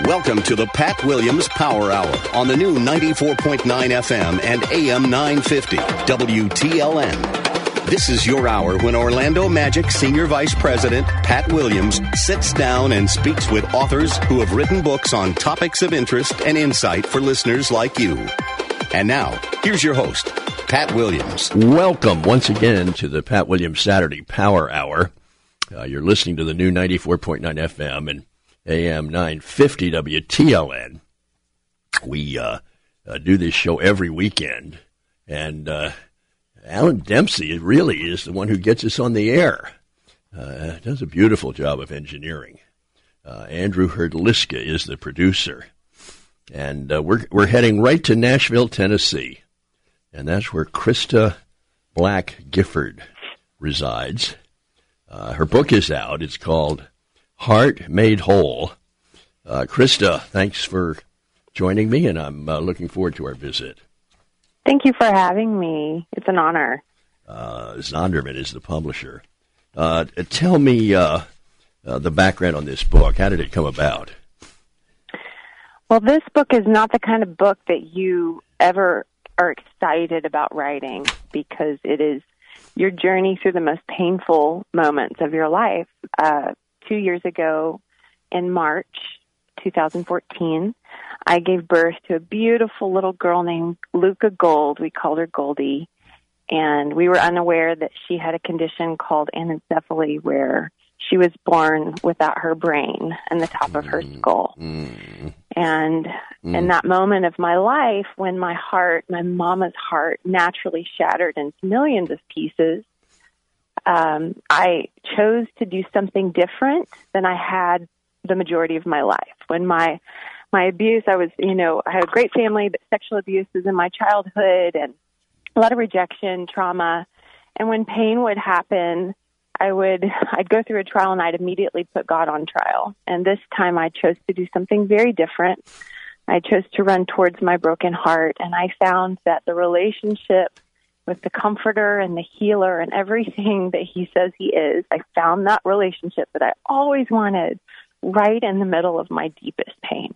Welcome to the Pat Williams Power Hour on the new 94.9 FM and AM 950 WTLN. This is your hour when Orlando Magic Senior Vice President Pat Williams sits down and speaks with authors who have written books on topics of interest and insight for listeners like you. And now, here's your host, Pat Williams. Welcome once again to the Pat Williams Saturday Power Hour. Uh, you're listening to the new 94.9 FM and AM 950 WTLN. We uh, uh, do this show every weekend, and uh, Alan Dempsey really is the one who gets us on the air. Uh, does a beautiful job of engineering. Uh, Andrew Herdliska is the producer, and uh, we're we're heading right to Nashville, Tennessee, and that's where Christa Black Gifford resides. her book is out. It's called Heart Made Whole. Uh, Christa, thanks for joining me, and I'm uh, looking forward to our visit. Thank you for having me. It's an honor. Uh, Zondervan is the publisher. Uh, tell me uh, uh, the background on this book. How did it come about? Well, this book is not the kind of book that you ever are excited about writing because it is your journey through the most painful moments of your life. Two years ago in March 2014, I gave birth to a beautiful little girl named Luca Gold. We called her Goldie. And we were unaware that she had a condition called anencephaly where she was born without her brain and the top of her mm. skull. Mm. And mm. in that moment of my life, when my heart, my mama's heart, naturally shattered into millions of pieces, um, I chose to do something different than I had the majority of my life. When my my abuse, I was, you know, I had a great family, but sexual abuse was in my childhood and a lot of rejection, trauma. And when pain would happen, I would I'd go through a trial and I'd immediately put God on trial. And this time I chose to do something very different. I chose to run towards my broken heart and I found that the relationship with the comforter and the healer and everything that he says he is. I found that relationship that I always wanted right in the middle of my deepest pain.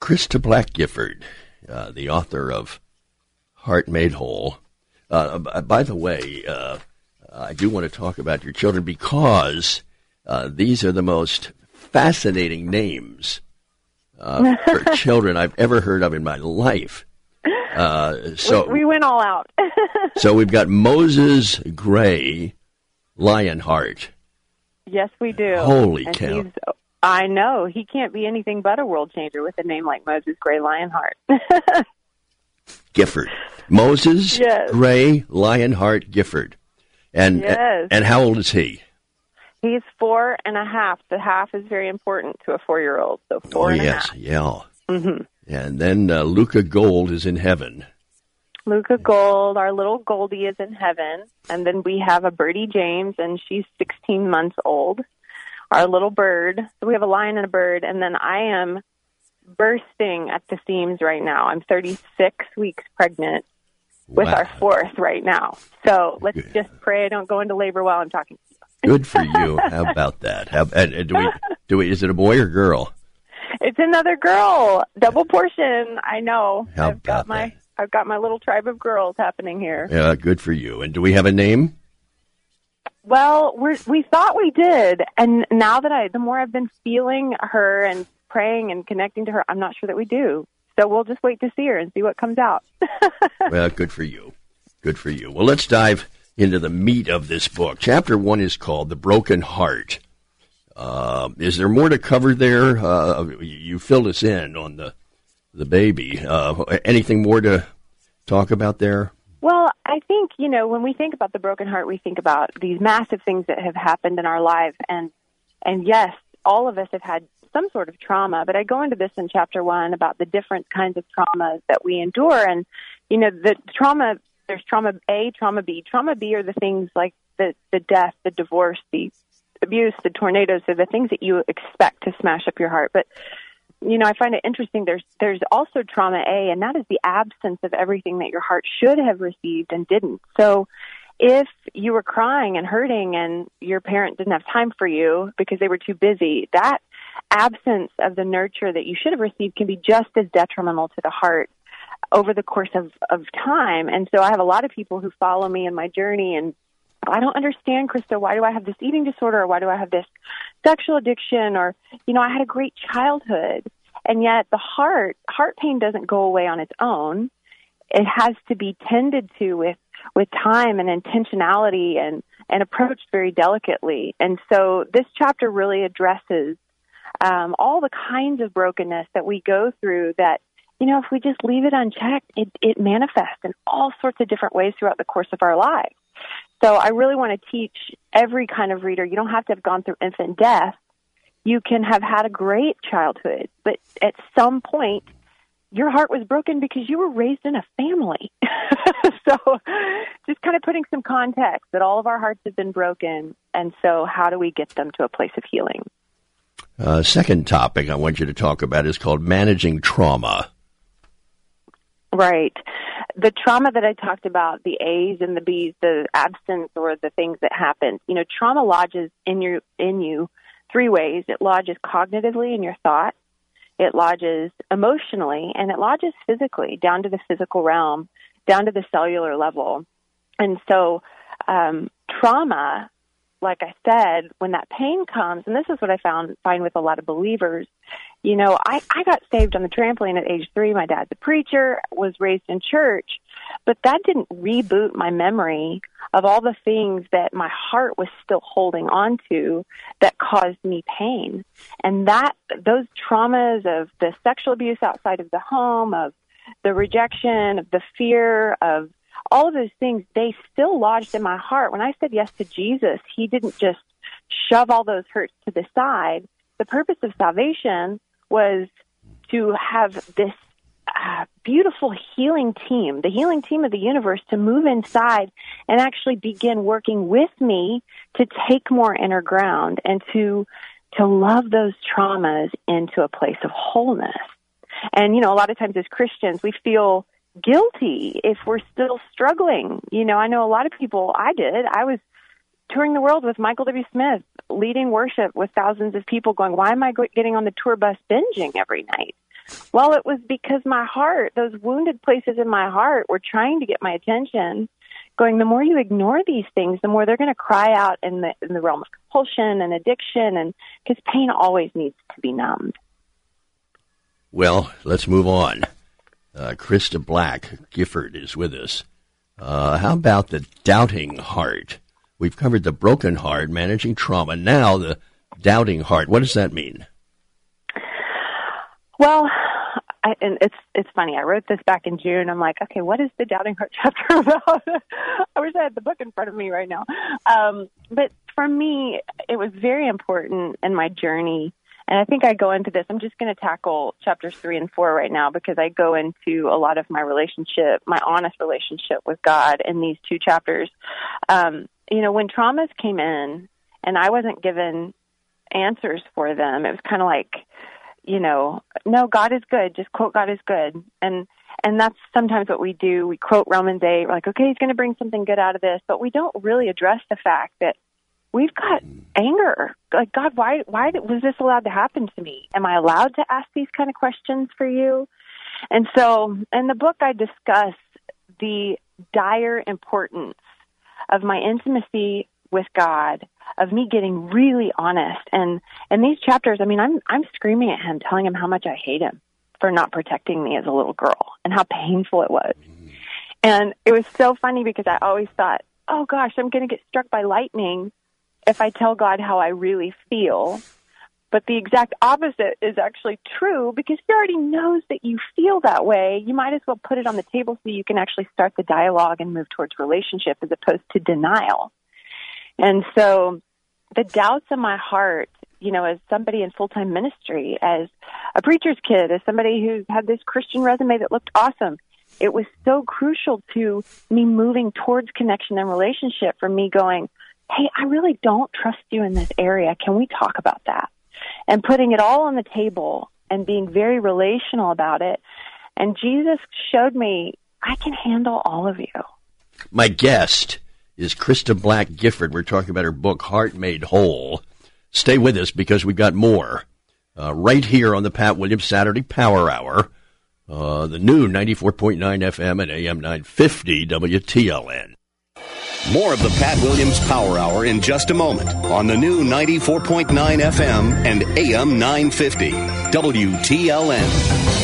Christa Black Gifford, uh, the author of Heart Made Whole. Uh, by the way, uh, I do want to talk about your children because uh, these are the most fascinating names uh, for children I've ever heard of in my life. Uh, so we, we, went all out. so we've got Moses Gray Lionheart. Yes, we do. Holy and cow! I know he can't be anything but a world changer with a name like Moses Gray Lionheart. Gifford, Moses yes. Gray Lionheart Gifford, and yes. and how old is he? He's four and a half. The half is very important to a four-year-old. So four oh, and yes, a half. yeah. Mm-hmm. And then uh, Luca Gold is in heaven. Luca Gold, our little Goldie is in heaven. And then we have a Birdie James, and she's 16 months old. Our little bird. So we have a lion and a bird. And then I am bursting at the seams right now. I'm 36 weeks pregnant with wow. our fourth right now. So let's Good. just pray I don't go into labor while I'm talking to you. Good for you. How about that? How, do we, do we, is it a boy or girl? It's another girl, double portion. I know. How I've got my that? I've got my little tribe of girls happening here. Yeah, good for you. And do we have a name? Well, we we thought we did, and now that I, the more I've been feeling her and praying and connecting to her, I'm not sure that we do. So we'll just wait to see her and see what comes out. well, good for you. Good for you. Well, let's dive into the meat of this book. Chapter one is called "The Broken Heart." Uh, is there more to cover there? Uh, you filled us in on the the baby. Uh, anything more to talk about there? Well, I think you know when we think about the broken heart, we think about these massive things that have happened in our life, and and yes, all of us have had some sort of trauma. But I go into this in chapter one about the different kinds of traumas that we endure, and you know the trauma. There's trauma A, trauma B. Trauma B are the things like the the death, the divorce, the abuse, the tornadoes are the things that you expect to smash up your heart. But you know, I find it interesting. There's there's also trauma A, and that is the absence of everything that your heart should have received and didn't. So, if you were crying and hurting, and your parent didn't have time for you because they were too busy, that absence of the nurture that you should have received can be just as detrimental to the heart over the course of, of time. And so I have a lot of people who follow me in my journey and I don't understand, Christa, why do I have this eating disorder or why do I have this sexual addiction or, you know, I had a great childhood. And yet the heart, heart pain doesn't go away on its own. It has to be tended to with, with time and intentionality and, and approached very delicately. And so this chapter really addresses um, all the kinds of brokenness that we go through that you know, if we just leave it unchecked, it, it manifests in all sorts of different ways throughout the course of our lives. So I really want to teach every kind of reader. You don't have to have gone through infant death. You can have had a great childhood, but at some point, your heart was broken because you were raised in a family. so just kind of putting some context that all of our hearts have been broken. And so how do we get them to a place of healing? Uh, second topic I want you to talk about is called managing trauma. Right. The trauma that I talked about, the A's and the B's, the absence or the things that happen, you know, trauma lodges in your in you three ways. It lodges cognitively in your thoughts, it lodges emotionally, and it lodges physically down to the physical realm, down to the cellular level. And so um, trauma like I said, when that pain comes, and this is what I found find with a lot of believers, you know, I, I got saved on the trampoline at age three. My dad's a preacher, was raised in church, but that didn't reboot my memory of all the things that my heart was still holding on to that caused me pain. And that those traumas of the sexual abuse outside of the home, of the rejection, of the fear, of all of those things, they still lodged in my heart. When I said yes to Jesus, He didn't just shove all those hurts to the side. The purpose of salvation was to have this uh, beautiful healing team, the healing team of the universe, to move inside and actually begin working with me to take more inner ground and to to love those traumas into a place of wholeness. And you know, a lot of times as Christians, we feel guilty if we're still struggling. You know, I know a lot of people, I did. I was touring the world with Michael W. Smith, leading worship with thousands of people going, why am I getting on the tour bus binging every night? Well, it was because my heart, those wounded places in my heart were trying to get my attention. Going, the more you ignore these things, the more they're going to cry out in the in the realm of compulsion and addiction, and because pain always needs to be numbed. Well, let's move on. Uh, Christa Black Gifford is with us. Uh, how about the doubting heart? We've covered the broken heart, managing trauma. Now the doubting heart. What does that mean? Well, I, and it's it's funny. I wrote this back in June. I'm like, okay, what is the doubting heart chapter about? I wish I had the book in front of me right now. Um, but for me, it was very important in my journey and I think I go into this, I'm just going to tackle chapters three and four right now because I go into a lot of my relationship, my honest relationship with God in these two chapters. Um, you know, when traumas came in and I wasn't given answers for them, it was kind of like, you know, no, God is good. Just quote God is good. And, and that's sometimes what we do. We quote Romans 8, we're like, okay, he's going to bring something good out of this, but we don't really address the fact that we've got hmm. anger. Like, God, why, why was this allowed to happen to me? Am I allowed to ask these kind of questions for you? And so in the book, I discuss the dire importance of my intimacy with God, of me getting really honest. And in these chapters, I mean, I'm, I'm screaming at him, telling him how much I hate him for not protecting me as a little girl and how painful it was. Hmm. And it was so funny because I always thought, oh gosh, I'm going to get struck by lightning if I tell God how I really feel. But the exact opposite is actually true because He already knows that you feel that way. You might as well put it on the table so you can actually start the dialogue and move towards relationship as opposed to denial. And so the doubts in my heart, you know, as somebody in full time ministry, as a preacher's kid, as somebody who had this Christian resume that looked awesome, it was so crucial to me moving towards connection and relationship for me going, hey, I really don't trust you in this area. Can we talk about that? And putting it all on the table and being very relational about it. And Jesus showed me, I can handle all of you. My guest is Christa Black Gifford. We're talking about her book, Heart Made Whole. Stay with us because we've got more. uh, right here on the Pat Williams Saturday Power Hour, uh, the new 94.9 FM and AM 950 WTLN. More of the Pat Williams Power Hour in just a moment on the new 94.9 FM and AM 950 WTLN.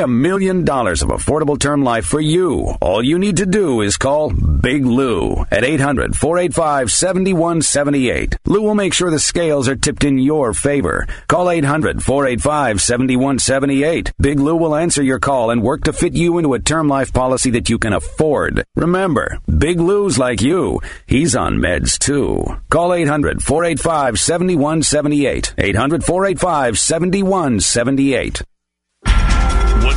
a million dollars of affordable term life for you. All you need to do is call Big Lou at 800 485 7178. Lou will make sure the scales are tipped in your favor. Call 800 485 7178. Big Lou will answer your call and work to fit you into a term life policy that you can afford. Remember, Big Lou's like you. He's on meds too. Call 800 485 7178. 800 485 7178.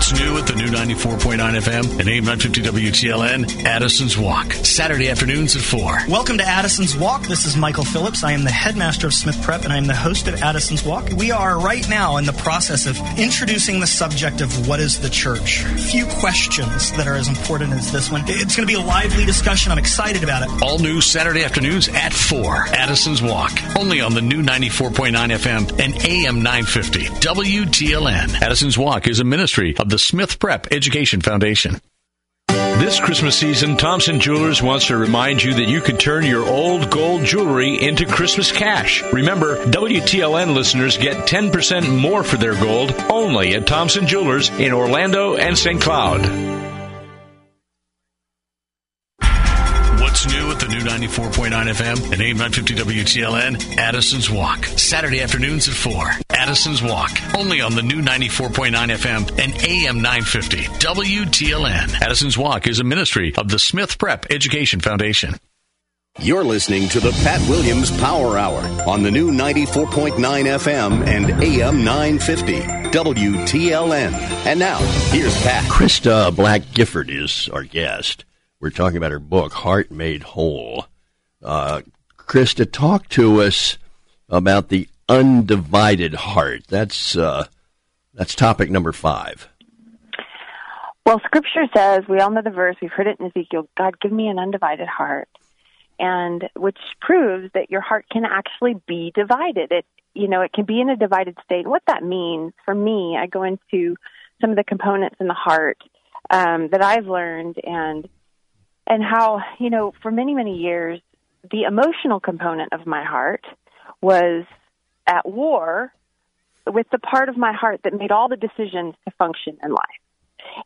What's new at the new 94.9 FM and AM 950 WTLN? Addison's Walk. Saturday afternoons at 4. Welcome to Addison's Walk. This is Michael Phillips. I am the headmaster of Smith Prep and I am the host of Addison's Walk. We are right now in the process of introducing the subject of what is the church. A few questions that are as important as this one. It's going to be a lively discussion. I'm excited about it. All new Saturday afternoons at 4. Addison's Walk. Only on the new 94.9 FM and AM 950 WTLN. Addison's Walk is a ministry of the Smith Prep Education Foundation. This Christmas season, Thompson Jewelers wants to remind you that you can turn your old gold jewelry into Christmas cash. Remember, WTLN listeners get 10% more for their gold only at Thompson Jewelers in Orlando and St. Cloud. What's new at the new 94.9 FM and AM 950 WTLN? Addison's Walk. Saturday afternoons at 4. Addison's Walk. Only on the new 94.9 FM and AM 950 WTLN. Addison's Walk is a ministry of the Smith Prep Education Foundation. You're listening to the Pat Williams Power Hour on the new 94.9 FM and AM 950 WTLN. And now, here's Pat. Christa Black Gifford is our guest. We're talking about her book, Heart Made Whole. Uh, Christa, talk to us about the undivided heart. That's uh, that's topic number five. Well, Scripture says we all know the verse. We've heard it in Ezekiel. God, give me an undivided heart, and which proves that your heart can actually be divided. It you know it can be in a divided state. What that means for me, I go into some of the components in the heart um, that I've learned and and how, you know, for many, many years, the emotional component of my heart was at war with the part of my heart that made all the decisions to function in life.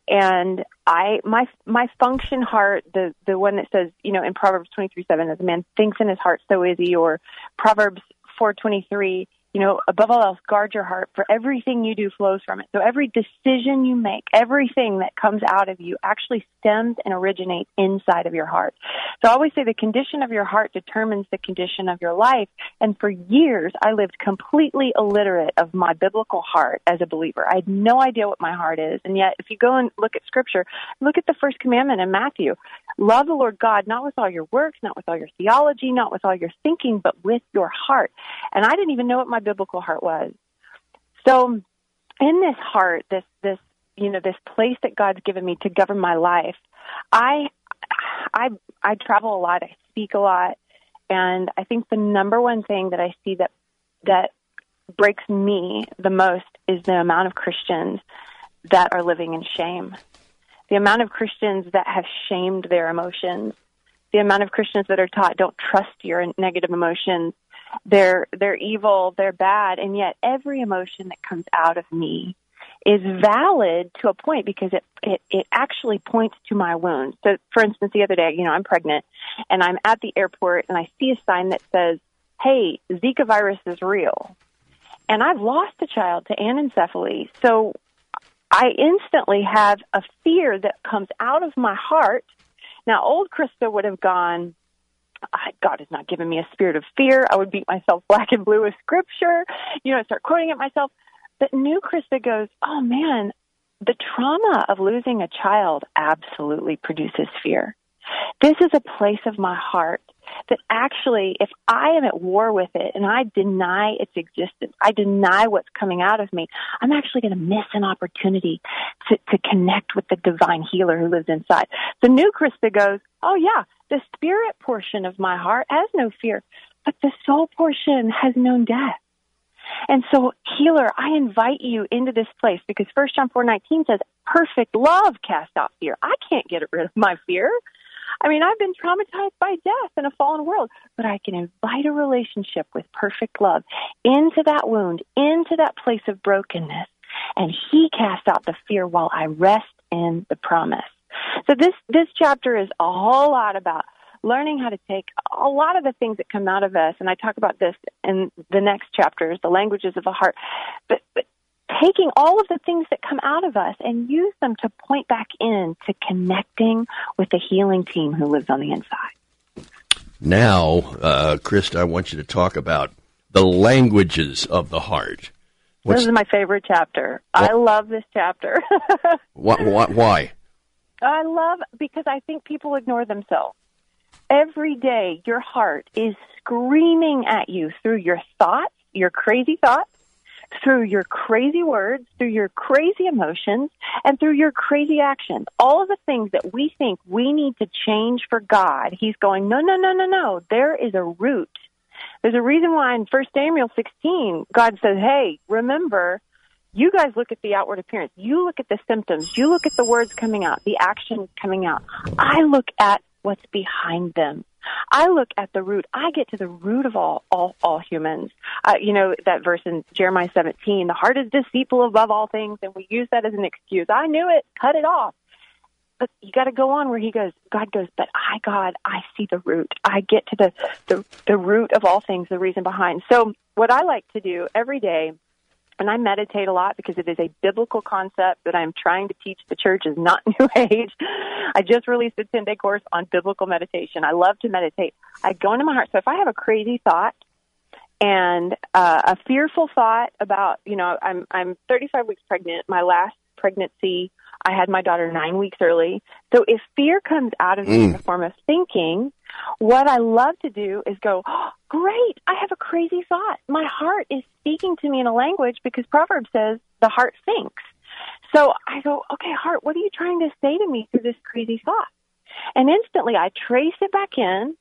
And I, my, my function heart, the, the one that says, you know, in Proverbs 23, 7, as a man thinks in his heart, so is he, or Proverbs 423, you know, above all else, guard your heart, for everything you do flows from it. So every decision you make, everything that comes out of you actually stems and originates inside of your heart. So I always say the condition of your heart determines the condition of your life. And for years, I lived completely illiterate of my biblical heart as a believer. I had no idea what my heart is. And yet, if you go and look at scripture, look at the first commandment in Matthew. Love the Lord God, not with all your works, not with all your theology, not with all your thinking, but with your heart. And I didn't even know what my biblical heart was. So in this heart, this this you know, this place that God's given me to govern my life, I I I travel a lot, I speak a lot, and I think the number one thing that I see that that breaks me the most is the amount of Christians that are living in shame. The amount of Christians that have shamed their emotions. The amount of Christians that are taught don't trust your negative emotions they're they're evil, they're bad, and yet every emotion that comes out of me is valid to a point because it, it it actually points to my wound. So, for instance, the other day, you know, I'm pregnant and I'm at the airport and I see a sign that says, "Hey, Zika virus is real," and I've lost a child to anencephaly. So, I instantly have a fear that comes out of my heart. Now, old Christa would have gone, God has not given me a spirit of fear. I would beat myself black and blue with scripture, you know, I start quoting it myself. But new Christa goes, oh man, the trauma of losing a child absolutely produces fear. This is a place of my heart that actually, if I am at war with it and I deny its existence, I deny what's coming out of me, I'm actually going to miss an opportunity to, to connect with the divine healer who lives inside. The new Christa goes, oh yeah, the spirit portion of my heart has no fear, but the soul portion has known death. And so, healer, I invite you into this place because First John four nineteen says, "Perfect love casts out fear." I can't get rid of my fear. I mean, I've been traumatized by death in a fallen world, but I can invite a relationship with perfect love into that wound, into that place of brokenness, and He casts out the fear while I rest in the promise. So this this chapter is a whole lot about learning how to take a lot of the things that come out of us, and I talk about this in the next chapters, the languages of the heart, but, but taking all of the things that come out of us and use them to point back in to connecting with the healing team who lives on the inside. Now, uh, Christa, I want you to talk about the languages of the heart. What's, this is my favorite chapter. What, I love this chapter. what, what, why? I love because I think people ignore themselves. Every day, your heart is screaming at you through your thoughts, your crazy thoughts, through your crazy words, through your crazy emotions, and through your crazy actions. All of the things that we think we need to change for God, He's going, no, no, no, no, no. There is a root. There's a reason why in 1 Samuel 16, God says, hey, remember, you guys look at the outward appearance. You look at the symptoms. You look at the words coming out, the actions coming out. I look at what's behind them. I look at the root. I get to the root of all all, all humans. Uh, you know that verse in Jeremiah 17. The heart is deceitful above all things, and we use that as an excuse. I knew it. Cut it off. But you got to go on where he goes. God goes, but I, God, I see the root. I get to the the the root of all things, the reason behind. So what I like to do every day and I meditate a lot because it is a biblical concept that I'm trying to teach the church is not new age. I just released a 10 day course on biblical meditation. I love to meditate. I go into my heart. So if I have a crazy thought and uh, a fearful thought about, you know, I'm I'm 35 weeks pregnant. My last pregnancy, I had my daughter nine weeks early. So if fear comes out of me in mm. the form of thinking, what I love to do is go, oh, great, I have a crazy thought. My heart is speaking to me in a language because Proverbs says the heart thinks. So I go, okay, heart, what are you trying to say to me through this crazy thought? And instantly I trace it back in.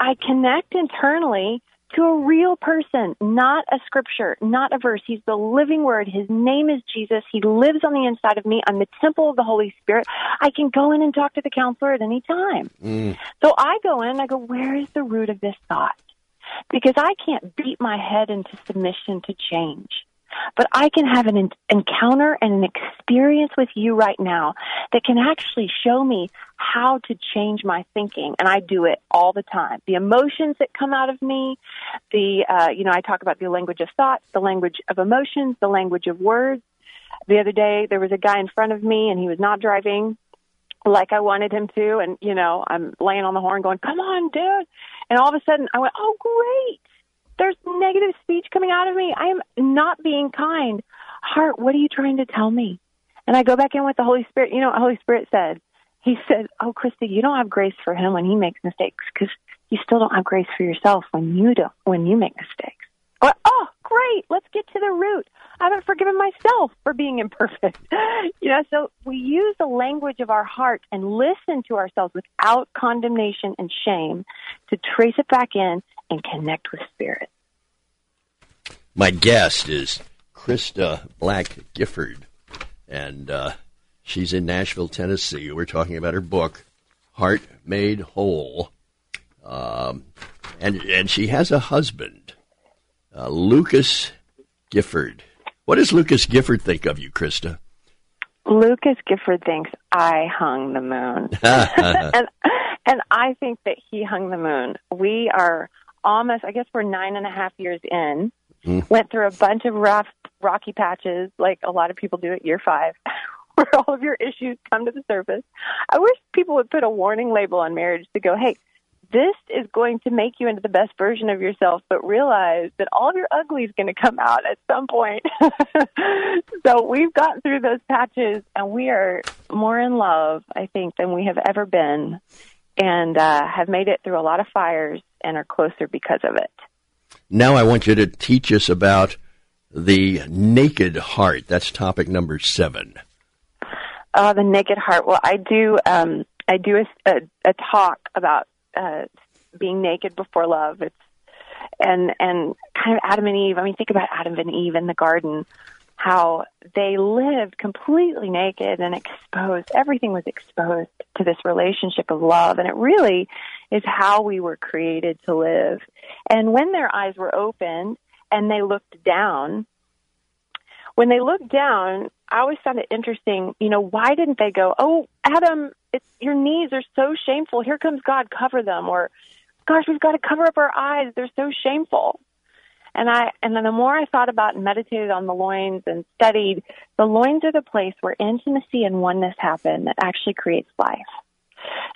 I connect internally to a real person, not a scripture, not a verse. He's the living word. His name is Jesus. He lives on the inside of me. I'm the temple of the Holy Spirit. I can go in and talk to the counselor at any time. Mm. So I go in and I go, where is the root of this thought? Because I can't beat my head into submission to change. But I can have an encounter and an experience with you right now that can actually show me how to change my thinking. And I do it all the time. The emotions that come out of me, the, uh, you know, I talk about the language of thoughts, the language of emotions, the language of words. The other day, there was a guy in front of me and he was not driving like I wanted him to. And, you know, I'm laying on the horn going, come on, dude. And all of a sudden I went, oh, great there's negative speech coming out of me. I am not being kind. Heart, what are you trying to tell me? And I go back in with the Holy Spirit. You know what Holy Spirit said? He said, Oh, Christy, you don't have grace for him when he makes mistakes because you still don't have grace for yourself when you don't, when you make mistakes. Oh, great. Let's get to the root. I haven't forgiven myself for being imperfect. you know, so we use the language of our heart and listen to ourselves without condemnation and shame to trace it back in and connect with spirit. My guest is Christa Black Gifford, and uh, she's in Nashville, Tennessee. We're talking about her book, Heart Made Whole. Um, and, and she has a husband, uh, Lucas Gifford. What does Lucas Gifford think of you, Christa? Lucas Gifford thinks I hung the moon. and, and I think that he hung the moon. We are almost, I guess we're nine and a half years in. Mm. Went through a bunch of rough, rocky patches, like a lot of people do at year five, where all of your issues come to the surface. I wish people would put a warning label on marriage to go, hey, this is going to make you into the best version of yourself, but realize that all of your ugly is going to come out at some point. so we've gotten through those patches and we are more in love, I think, than we have ever been and uh, have made it through a lot of fires and are closer because of it. Now I want you to teach us about the naked heart. That's topic number seven. Uh, the naked heart. Well, I do. Um, I do a, a, a talk about uh, being naked before love. It's and and kind of Adam and Eve. I mean, think about Adam and Eve in the garden. How they lived completely naked and exposed. Everything was exposed to this relationship of love, and it really is how we were created to live. And when their eyes were opened and they looked down, when they looked down, I always found it interesting. You know, why didn't they go, "Oh, Adam, it's, your knees are so shameful. Here comes God, cover them," or "Gosh, we've got to cover up our eyes. They're so shameful." And I, and then the more I thought about and meditated on the loins and studied, the loins are the place where intimacy and oneness happen that actually creates life.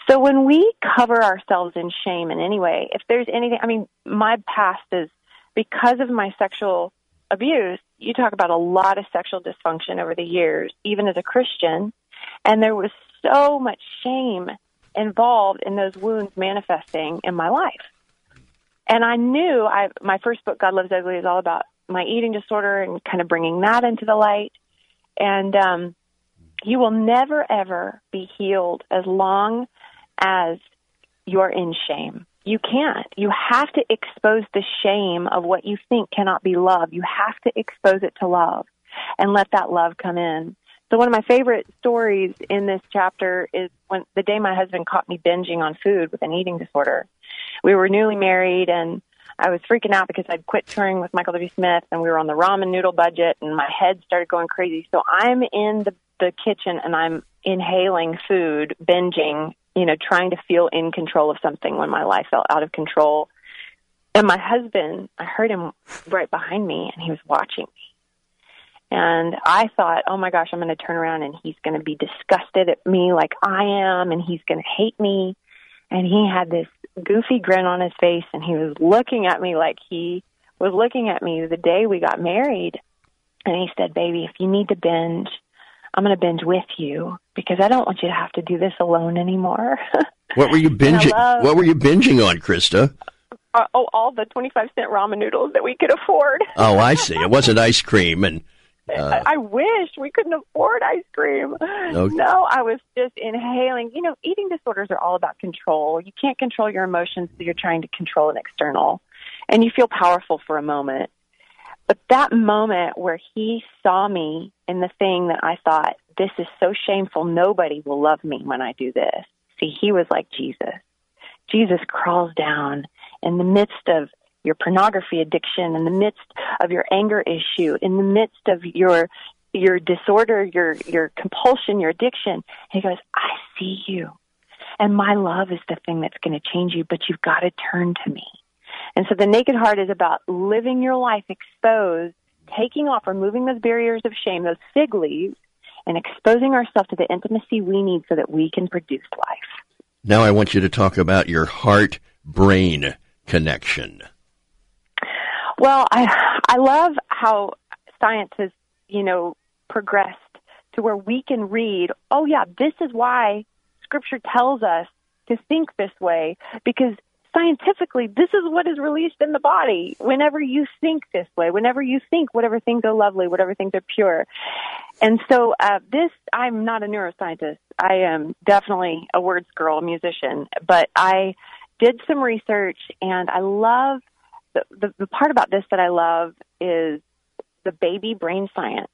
So when we cover ourselves in shame in any way, if there's anything, I mean, my past is because of my sexual abuse, you talk about a lot of sexual dysfunction over the years, even as a Christian, and there was so much shame involved in those wounds manifesting in my life. And I knew I my first book God Loves Ugly is all about my eating disorder and kind of bringing that into the light. And um you will never ever be healed as long as you're in shame. You can't. You have to expose the shame of what you think cannot be love. You have to expose it to love and let that love come in. So one of my favorite stories in this chapter is when the day my husband caught me binging on food with an eating disorder. We were newly married and I was freaking out because I'd quit touring with Michael W. Smith and we were on the ramen noodle budget and my head started going crazy. So I'm in the, the kitchen and I'm inhaling food, binging, you know, trying to feel in control of something when my life felt out of control. And my husband, I heard him right behind me and he was watching me. And I thought, oh my gosh, I'm going to turn around and he's going to be disgusted at me like I am and he's going to hate me. And he had this goofy grin on his face and he was looking at me like he was looking at me the day we got married. And he said, baby, if you need to binge, I'm going to binge with you because I don't want you to have to do this alone anymore. what were you binging? Love, what were you binging on, Christa? Uh, oh, all the 25 cent ramen noodles that we could afford. oh, I see. It wasn't ice cream and uh, I, I wish we couldn't afford ice cream. Okay. No, I was just inhaling. You know, eating disorders are all about control. You can't control your emotions, so you're trying to control an external. And you feel powerful for a moment. But that moment where he saw me in the thing that I thought, this is so shameful, nobody will love me when I do this. See, he was like Jesus. Jesus crawls down in the midst of your pornography addiction, in the midst of your anger issue, in the midst of your your disorder, your your compulsion, your addiction. He goes, I see you. And my love is the thing that's going to change you, but you've got to turn to me. And so the naked heart is about living your life exposed, taking off, removing those barriers of shame, those fig leaves, and exposing ourselves to the intimacy we need so that we can produce life. Now I want you to talk about your heart brain connection. Well, I I love how science has, you know, progressed to where we can read, oh yeah, this is why scripture tells us to think this way because scientifically, this is what is released in the body whenever you think this way, whenever you think whatever things are lovely, whatever things are pure. And so, uh, this, I'm not a neuroscientist. I am definitely a words girl, a musician, but I did some research and I love the, the, the part about this that I love is the baby brain science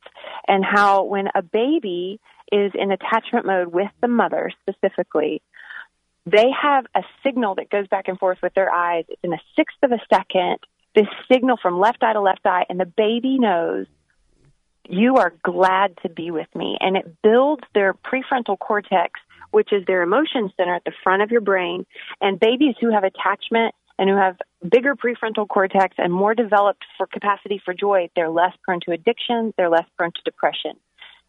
and how when a baby is in attachment mode with the mother specifically, they have a signal that goes back and forth with their eyes. It's in a sixth of a second, this signal from left eye to left eye, and the baby knows you are glad to be with me. And it builds their prefrontal cortex, which is their emotion center at the front of your brain. And babies who have attachment and who have bigger prefrontal cortex and more developed for capacity for joy, they're less prone to addiction, they're less prone to depression.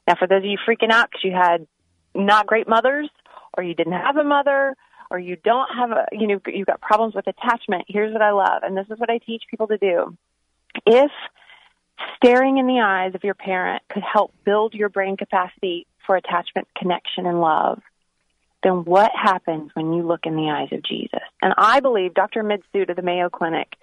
Now, for those of you freaking out because you had not great mothers, or you didn't have a mother, or you don't have a, you know, you've got problems with attachment, here's what I love, and this is what I teach people to do. If staring in the eyes of your parent could help build your brain capacity for attachment, connection, and love, then what happens when you look in the eyes of Jesus? And I believe Dr. Mitsud of the Mayo Clinic,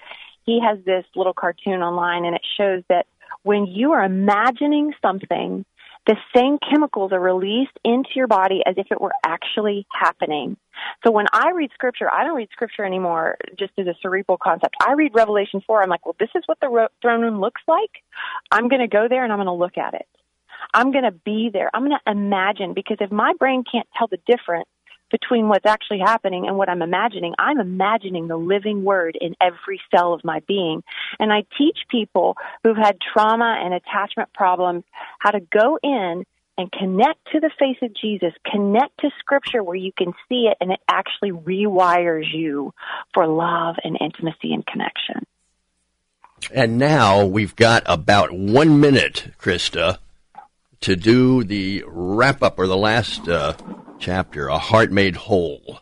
he has this little cartoon online and it shows that when you are imagining something, the same chemicals are released into your body as if it were actually happening. So when I read scripture, I don't read scripture anymore just as a cerebral concept. I read Revelation 4. I'm like, well, this is what the throne room looks like. I'm going to go there and I'm going to look at it. I'm going to be there. I'm going to imagine because if my brain can't tell the difference between what's actually happening and what I'm imagining, I'm imagining the living word in every cell of my being. And I teach people who've had trauma and attachment problems how to go in and connect to the face of Jesus, connect to scripture where you can see it and it actually rewires you for love and intimacy and connection. And now we've got about one minute, Christa, to do the wrap up or the last uh, chapter, A Heart Made Whole.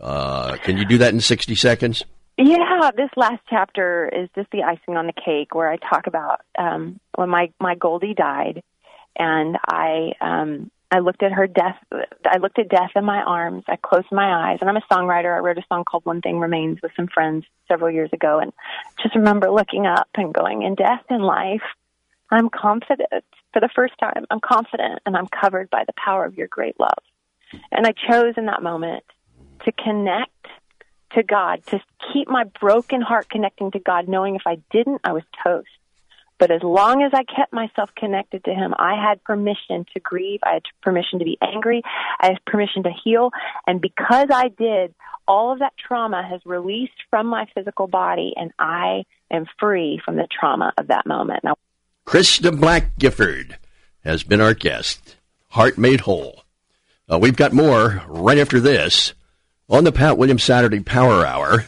Uh, can you do that in 60 seconds? Yeah, this last chapter is just the icing on the cake where I talk about um, when my, my Goldie died and I um, I looked at her death. I looked at death in my arms. I closed my eyes, and I'm a songwriter. I wrote a song called "One Thing Remains" with some friends several years ago, and just remember looking up and going, "In death and life, I'm confident for the first time. I'm confident, and I'm covered by the power of your great love." And I chose in that moment to connect to God, to keep my broken heart connecting to God, knowing if I didn't, I was toast. But as long as I kept myself connected to Him, I had permission to grieve. I had permission to be angry. I had permission to heal. And because I did, all of that trauma has released from my physical body, and I am free from the trauma of that moment. Now, Christa Black Gifford has been our guest. Heart Made Whole. Uh, we've got more right after this on the Pat Williams Saturday Power Hour.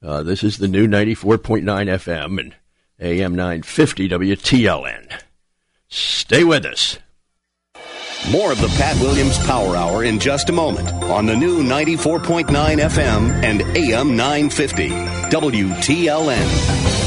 Uh, this is the new 94.9 FM and AM 950 WTLN. Stay with us. More of the Pat Williams Power Hour in just a moment on the new 94.9 FM and AM 950 WTLN.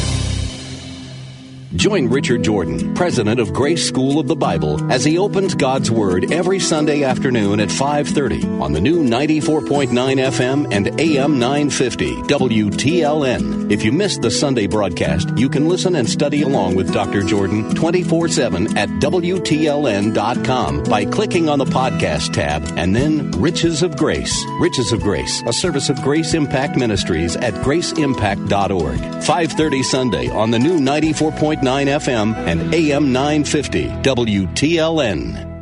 Join Richard Jordan, president of Grace School of the Bible, as he opens God's Word every Sunday afternoon at 5:30 on the new 94.9 FM and AM 950 WTLN. If you missed the Sunday broadcast, you can listen and study along with Dr. Jordan 24/7 at WTLN.com by clicking on the podcast tab and then Riches of Grace. Riches of Grace, a service of Grace Impact Ministries at graceimpact.org. 5:30 Sunday on the new 94. 9 FM and AM 950 WTLN.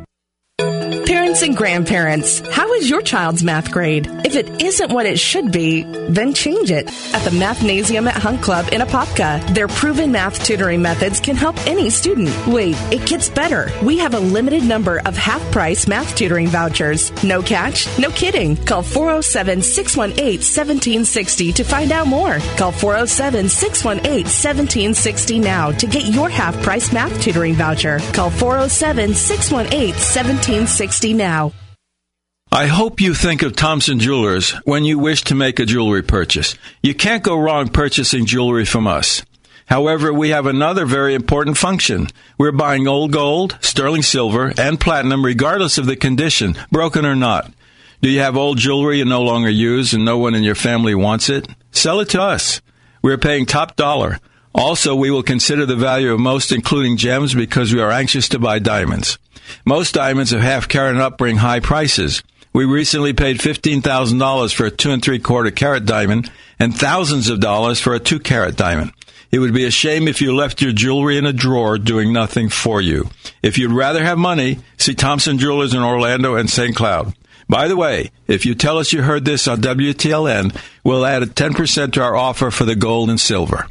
Parents and grandparents, how is your child's math grade? If it isn't what it should be, then change it. At the Mathnasium at Hunt Club in Apopka, their proven math tutoring methods can help any student. Wait, it gets better. We have a limited number of half price math tutoring vouchers. No catch? No kidding. Call 407 618 1760 to find out more. Call 407 618 1760 now to get your half price math tutoring voucher. Call 407 618 1760 now. I hope you think of Thompson Jewelers when you wish to make a jewelry purchase. You can't go wrong purchasing jewelry from us. However, we have another very important function. We're buying old gold, sterling silver, and platinum regardless of the condition, broken or not. Do you have old jewelry you no longer use and no one in your family wants it? Sell it to us. We're paying top dollar. Also, we will consider the value of most, including gems, because we are anxious to buy diamonds. Most diamonds of half carat and up bring high prices. We recently paid $15,000 for a two and three quarter carat diamond and thousands of dollars for a two carat diamond. It would be a shame if you left your jewelry in a drawer doing nothing for you. If you'd rather have money, see Thompson Jewelers in Orlando and St. Cloud. By the way, if you tell us you heard this on WTLN, we'll add a 10% to our offer for the gold and silver.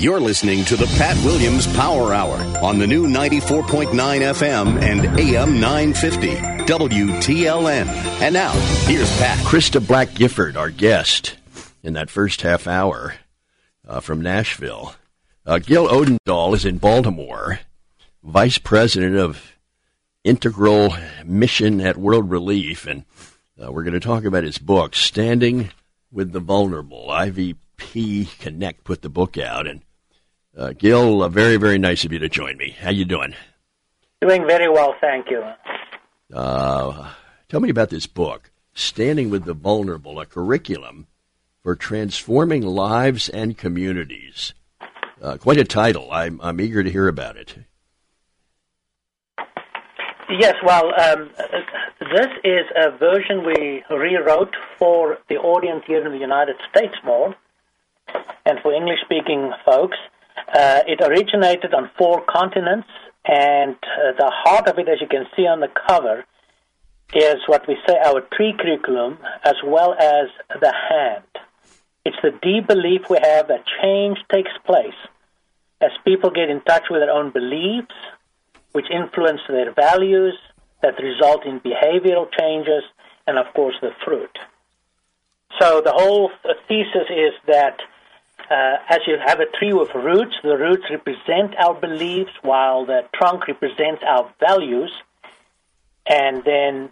You're listening to the Pat Williams Power Hour on the new 94.9 FM and AM 950 WTLN. And now, here's Pat. Christa Black Gifford, our guest in that first half hour uh, from Nashville. Uh, Gil Odendaal is in Baltimore Vice President of Integral Mission at World Relief, and uh, we're going to talk about his book, Standing with the Vulnerable. IVP Connect put the book out, and uh, Gil, uh, very very nice of you to join me. How you doing? Doing very well, thank you. Uh, tell me about this book, Standing with the Vulnerable, a curriculum for transforming lives and communities. Uh, quite a title. I'm, I'm eager to hear about it. Yes, well, um, this is a version we rewrote for the audience here in the United States more, and for English speaking folks. Uh, it originated on four continents, and uh, the heart of it, as you can see on the cover, is what we say our tree curriculum as well as the hand. It's the deep belief we have that change takes place as people get in touch with their own beliefs, which influence their values, that result in behavioral changes, and of course the fruit. So the whole thesis is that uh, as you have a tree with roots, the roots represent our beliefs while the trunk represents our values, and then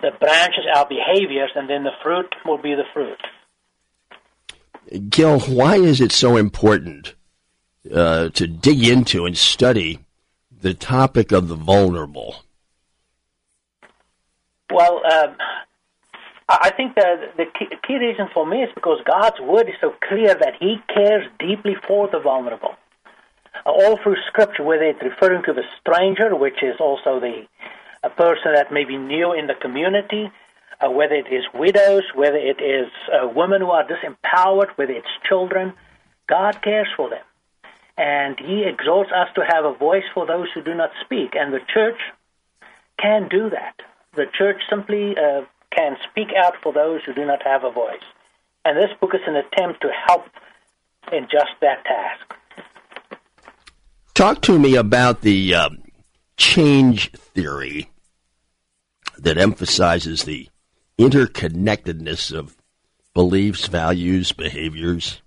the branches our behaviors, and then the fruit will be the fruit. Gil, why is it so important uh, to dig into and study the topic of the vulnerable? Well, um, I think the key, key reason for me is because God's word is so clear that He cares deeply for the vulnerable. Uh, all through Scripture, whether it's referring to the stranger, which is also the a person that may be new in the community, uh, whether it is widows, whether it is uh, women who are disempowered, whether it's children, God cares for them. And He exhorts us to have a voice for those who do not speak. And the church can do that. The church simply uh, can speak out for those who do not have a voice. And this book is an attempt to help in just that task. Talk to me about the um, change theory that emphasizes the interconnectedness of beliefs, values, behaviors,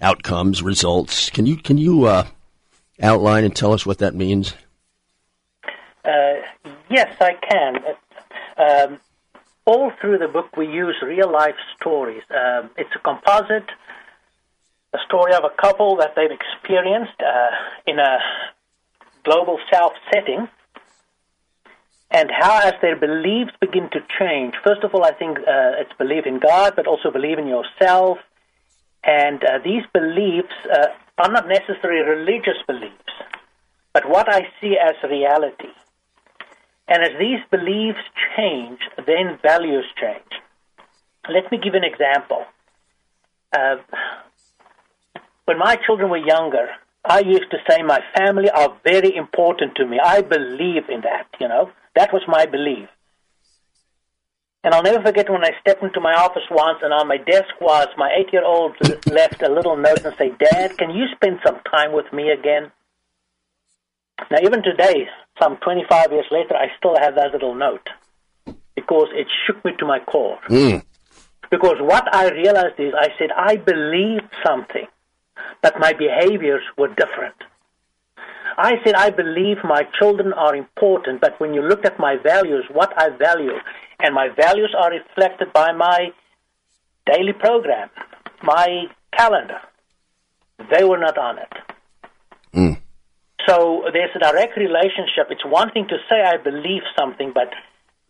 outcomes, results. Can you can you uh, outline and tell us what that means? Uh, yes, I can. Um, all through the book, we use real life stories. Um, it's a composite, a story of a couple that they've experienced uh, in a global south setting and how as their beliefs begin to change. First of all, I think uh, it's believe in God, but also believe in yourself. And uh, these beliefs uh, are not necessarily religious beliefs, but what I see as reality. And as these beliefs change, then values change. Let me give an example. Uh, when my children were younger, I used to say my family are very important to me. I believe in that, you know. That was my belief. And I'll never forget when I stepped into my office once and on my desk was my eight year old left a little note and say, Dad, can you spend some time with me again? Now, even today, some 25 years later, I still have that little note because it shook me to my core. Mm. Because what I realized is I said, I believed something, but my behaviors were different. I said, I believe my children are important, but when you look at my values, what I value, and my values are reflected by my daily program, my calendar, they were not on it. So there's a direct relationship. It's one thing to say I believe something, but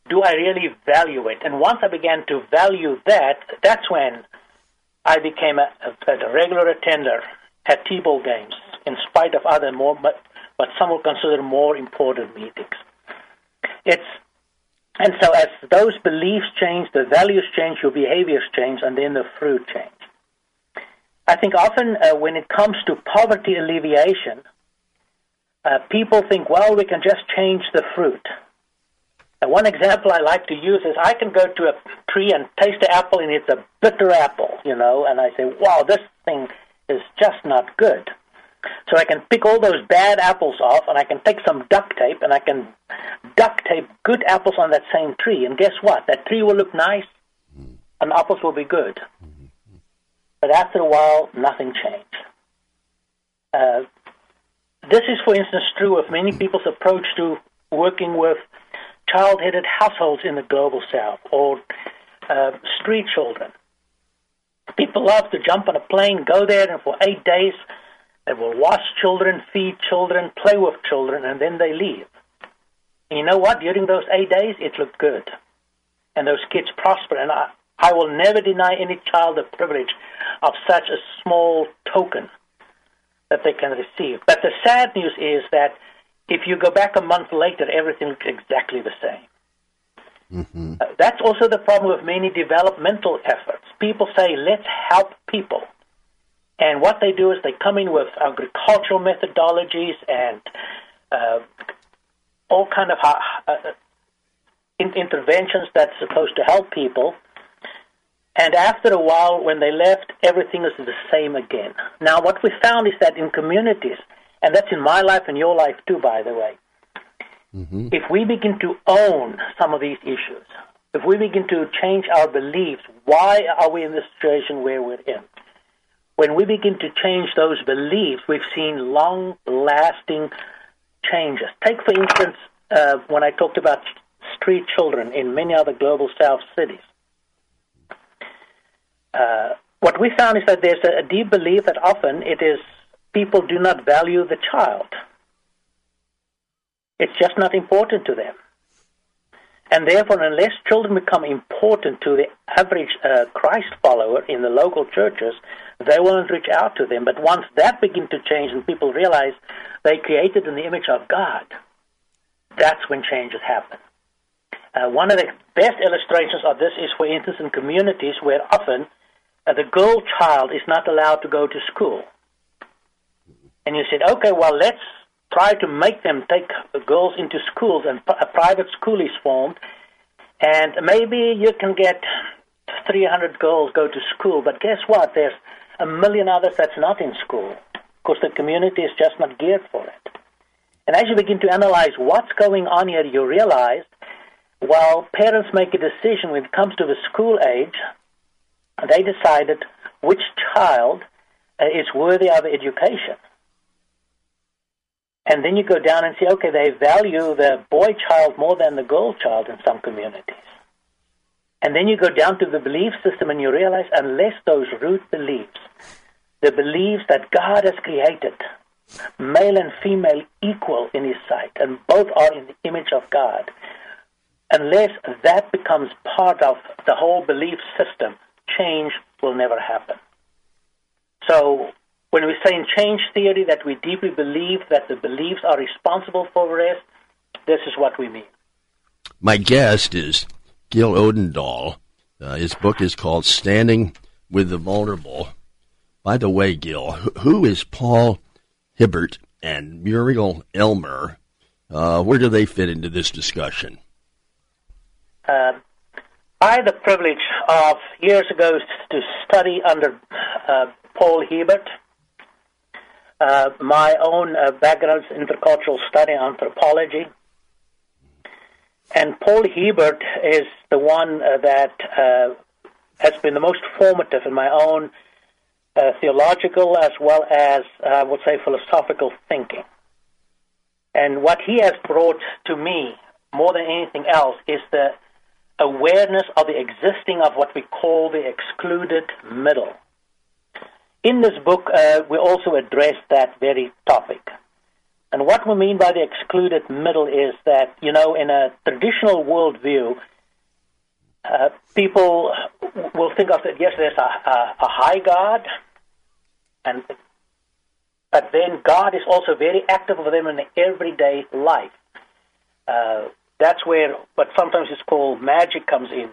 do I really value it? And once I began to value that, that's when I became a, a, a regular attender at T-ball games, in spite of other more, but, but some will consider more important meetings. It's and so as those beliefs change, the values change, your behaviors change, and then the fruit change. I think often uh, when it comes to poverty alleviation, uh, people think, well, we can just change the fruit. And one example I like to use is I can go to a tree and taste the apple, and it's a bitter apple, you know, and I say, wow, this thing is just not good. So I can pick all those bad apples off, and I can take some duct tape, and I can duct tape good apples on that same tree. And guess what? That tree will look nice, and apples will be good. But after a while, nothing changed. Uh, this is, for instance, true of many people's approach to working with child-headed households in the global south or uh, street children. People love to jump on a plane, go there, and for eight days they will wash children, feed children, play with children, and then they leave. And you know what? During those eight days, it looked good. And those kids prosper. And I, I will never deny any child the privilege of such a small token that they can receive. But the sad news is that if you go back a month later, everything looks exactly the same. Mm-hmm. Uh, that's also the problem with many developmental efforts. People say, let's help people. And what they do is they come in with agricultural methodologies and uh, all kind of uh, uh in- interventions that's supposed to help people. And after a while, when they left, everything was the same again. Now, what we found is that in communities, and that's in my life and your life too, by the way, mm-hmm. if we begin to own some of these issues, if we begin to change our beliefs, why are we in the situation where we're in? When we begin to change those beliefs, we've seen long lasting changes. Take, for instance, uh, when I talked about street children in many other global south cities. Uh, what we found is that there's a, deep belief that often it is people do not value the child. It's just not important to them. And therefore, unless children become important to the average uh, Christ follower in the local churches, they won't reach out to them. But once that begins to change and people realize they created in the image of God, that's when changes happen. Uh, one of the best illustrations of this is, for instance, in communities where often the girl child is not allowed to go to school. And you said, okay, well, let's try to make them take the girls into schools, and a private school is formed, and maybe you can get 300 girls go to school, but guess what? There's a million others that's not in school because the community is just not geared for it. And as you begin to analyze what's going on here, you realize while parents make a decision when it comes to the school age, they decided which child uh, is worthy of education. And then you go down and see, okay, they value the boy child more than the girl child in some communities. And then you go down to the belief system and you realize unless those root beliefs, the beliefs that God has created, male and female equal in his sight, and both are in the image of God, unless that becomes part of the whole belief system, change will never happen. So when we say in change theory that we deeply believe that the beliefs are responsible for rest, this is what we mean. My guest is Gil Odendaal. Uh, his book is called Standing with the Vulnerable. By the way, Gil, who is Paul Hiebert and Muriel Elmer? Uh, where do they fit into this discussion? Uh, I had the privilege of years ago to study under uh, Paul Hiebert. Uh, my own uh, background is intercultural study anthropology. And Paul Hiebert is the one uh, that uh, has been the most formative in my own uh, theological as well as, I would say, philosophical thinking. And what he has brought to me more than anything else is the awareness of the existing of what we call the excluded middle. In this book, uh, we also address that very topic. And what we mean by the excluded middle is that, you know, in a traditional worldview, uh, people will think of that, yes, there's a, a, a high God, and but then God is also very active for them in everyday life. Uh, that's where what sometimes is called magic comes in,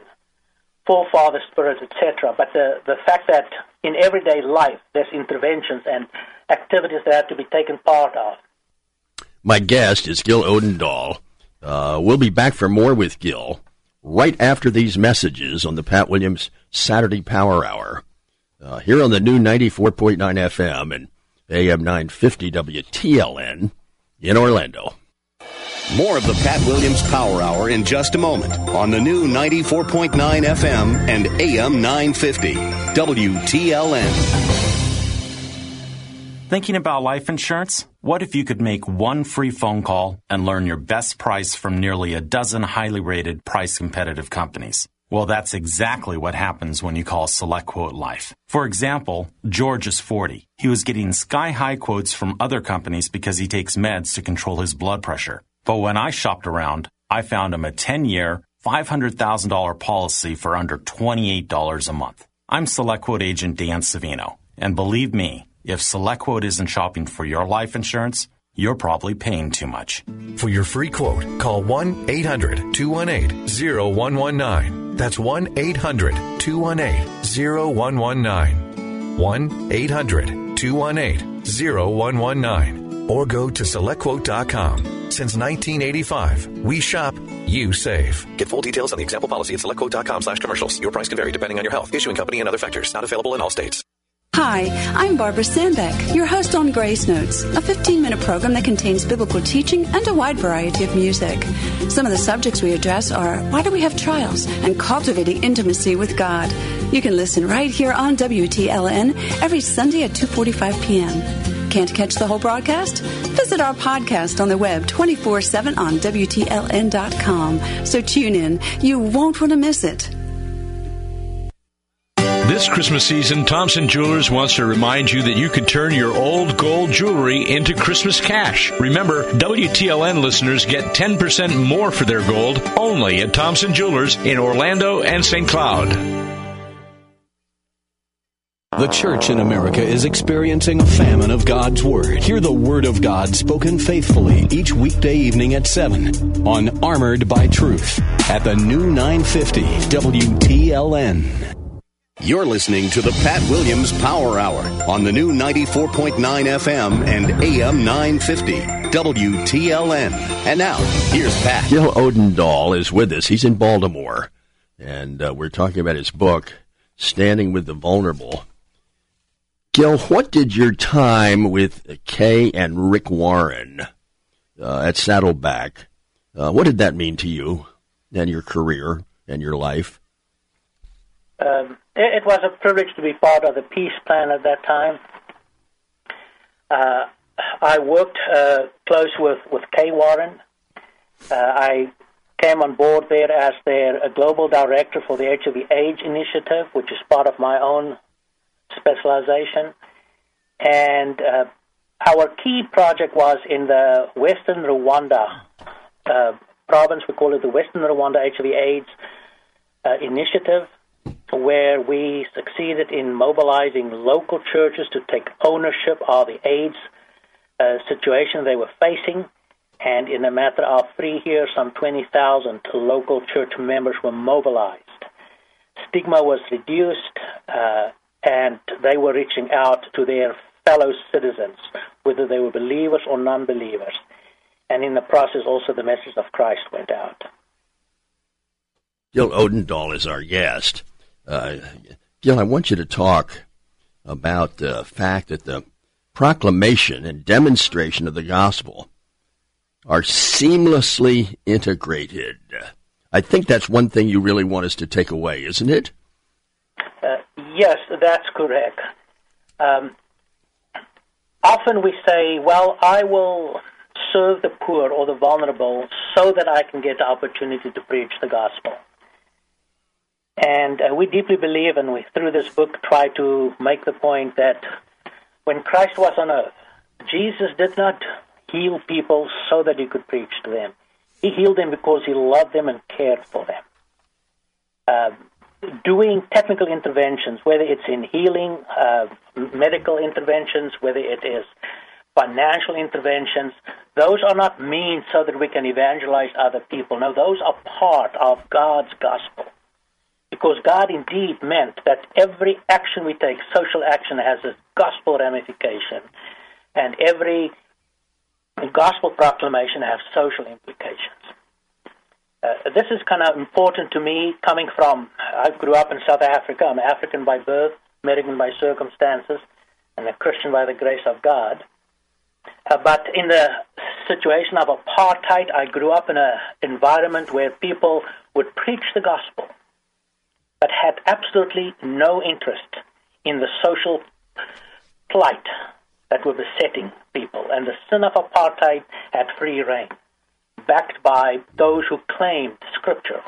forefather spirits, etc. But the, the fact that in everyday life there's interventions and activities that have to be taken part of. My guest is Gil Odendaal. Uh, we'll be back for more with Gil right after these messages on the Pat Williams Saturday Power Hour uh, here on the new 94.9 FM and AM 950 WTLN in Orlando. More of the Pat Williams Power Hour in just a moment on the new 94.9 FM and AM 950 WTLN. Thinking about life insurance? What if you could make one free phone call and learn your best price from nearly a dozen highly rated, price competitive companies? Well, that's exactly what happens when you call SelectQuote Life. For example, George is 40. He was getting sky high quotes from other companies because he takes meds to control his blood pressure. But when I shopped around, I found him a 10 year, $500,000 policy for under $28 a month. I'm SelectQuote agent Dan Savino, and believe me, if SelectQuote isn't shopping for your life insurance, you're probably paying too much. For your free quote, call 1 800 218 0119. That's 1 800 218 0119. 1 800 218 0119. Or go to selectquote.com. Since 1985, we shop, you save. Get full details on the example policy at selectquote.com slash commercials. Your price can vary depending on your health, issuing company, and other factors. Not available in all states. Hi, I'm Barbara Sandbeck, your host on Grace Notes, a 15 minute program that contains biblical teaching and a wide variety of music. Some of the subjects we address are why do we have trials and cultivating intimacy with God. You can listen right here on WTLN every Sunday at 2:45 p.m. Can't catch the whole broadcast? Visit our podcast on the web 24/7 on WTLN.com. So tune in. You won't want to miss it. This Christmas season, Thompson Jewelers wants to remind you that you can turn your old gold jewelry into Christmas cash. Remember, WTLN listeners get 10% more for their gold only at Thompson Jewelers in Orlando and St. Cloud. The church in America is experiencing a famine of God's Word. Hear the Word of God spoken faithfully each weekday evening at 7 on Armored by Truth at the new 950 WTLN. You're listening to the Pat Williams Power Hour on the new 94.9 FM and AM 950 WTLN. And now, here's Pat. Gil Odendaal is with us. He's in Baltimore. And uh, we're talking about his book, Standing with the Vulnerable. Gil, what did your time with Kay and Rick Warren uh, at Saddleback, uh, what did that mean to you and your career and your life? Um, it, it, was a privilege to be part of the peace plan at that time. Uh, I worked uh, close with, with Kay Warren. Uh, I came on board there as their global director for the HIV AIDS initiative, which is part of my own specialization. And uh, our key project was in the Western Rwanda uh, province. We call it the Western Rwanda HIV AIDS uh, initiative where we succeeded in mobilizing local churches to take ownership of the AIDS uh, situation they were facing. And in a matter of three years, some 20,000 local church members were mobilized. Stigma was reduced, uh, and they were reaching out to their fellow citizens, whether they were believers or non believers. And in the process, also the message of Christ went out. Gil Odendaal is our guest. Uh, Gil, I want you to talk about the fact that the proclamation and demonstration of the gospel are seamlessly integrated. I think that's one thing you really want us to take away, isn't it? Yes, that's correct. Um, often we say, well, I will serve the poor or the vulnerable so that I can get the opportunity to preach the gospel. And uh, we deeply believe, and we, through this book, try to make the point that when Christ was on earth, Jesus did not heal people so that he could preach to them. He healed them because he loved them and cared for them. Uh, doing technical interventions, whether it's in healing, uh, medical interventions, whether it is financial interventions, those are not means so that we can evangelize other people. No, those are part of God's gospel because God indeed meant that every action we take, social action, has a gospel ramification, and every gospel proclamation has social implications. Uh, this is kind of important to me coming from, I grew up in South Africa. I'm African by birth, American by circumstances, and a Christian by the grace of God. Uh, but in the situation of apartheid, I grew up in an environment where people would preach the gospel but had absolutely no interest in the social plight that were besetting people, and the sin of apartheid had free reign, backed by those who claimed Scripture.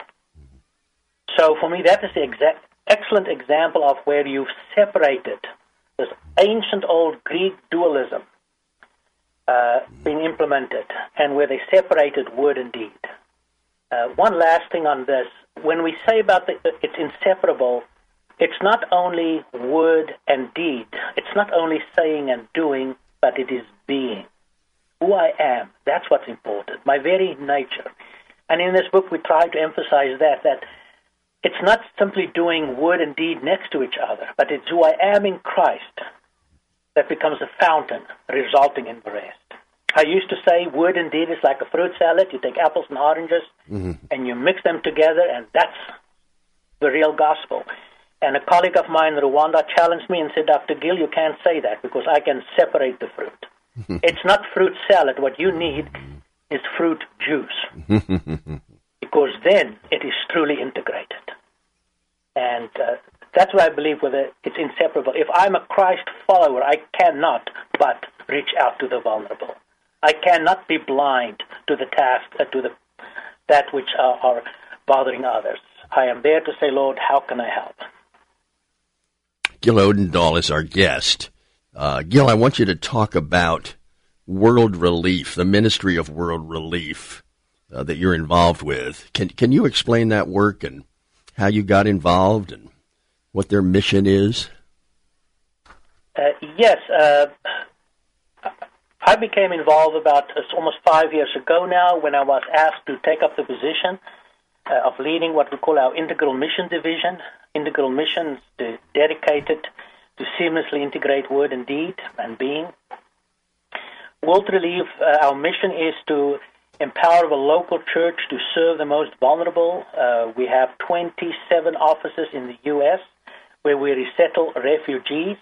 So for me, that is the exact, excellent example of where you've separated this ancient old Greek dualism uh, being implemented, and where they separated word and deed. Uh, one last thing on this: when we say about the, it's inseparable, it's not only word and deed. It's not only saying and doing, but it is being. Who I am, that's what's important. My very nature. And in this book, we try to emphasize that, that it's not simply doing word and deed next to each other, but it's who I am in Christ that becomes a fountain resulting in the rest. I used to say word and deed is like a fruit salad. You take apples and oranges Mm-hmm. and you mix them together, and that's the real gospel. And a colleague of mine in Rwanda challenged me and said, Dr. Gil, you can't say that because I can separate the fruit. it's not fruit salad. What you need is fruit juice because then it is truly integrated. And uh, that's why I believe with it's inseparable. If I'm a Christ follower, I cannot but reach out to the vulnerable. I cannot be blind to the task, uh, to the that which uh, are bothering others. I am there to say, Lord, how can I help? Gil Odendaal is our guest. Uh, Gil, I want you to talk about World Relief, the Ministry of World Relief uh, that you're involved with. Can can you explain that work and how you got involved and what their mission is? Uh, yes, uh, I became involved about uh, almost five years ago now when I was asked to take up the position uh, of leading what we call our Integral Mission Division. Integral Missions, is dedicated to seamlessly integrate word and deed and being. World Relief, uh, our mission is to empower the local church to serve the most vulnerable. Uh, we have 27 offices in the U.S. where we resettle refugees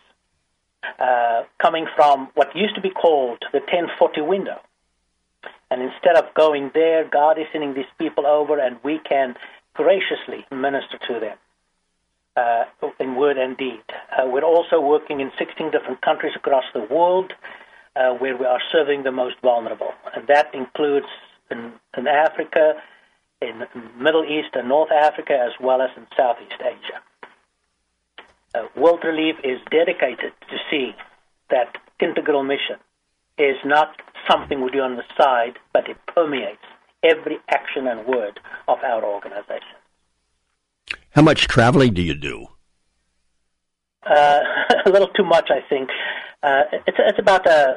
uh, coming from what used to be called the 1040 window. And instead of going there, God is sending these people over, and we can graciously minister to them uh, in word and deed. Uh, we're also working in 16 different countries across the world uh, where we are serving the most vulnerable, and that includes in, in Africa, in Middle East and North Africa, as well as in Southeast Asia. Uh, World Relief is dedicated to see that integral mission is not something we do on the side, but it permeates every action and word of our organization. How much traveling do you do? Uh, a little too much, I think. Uh, it's, it's about, uh,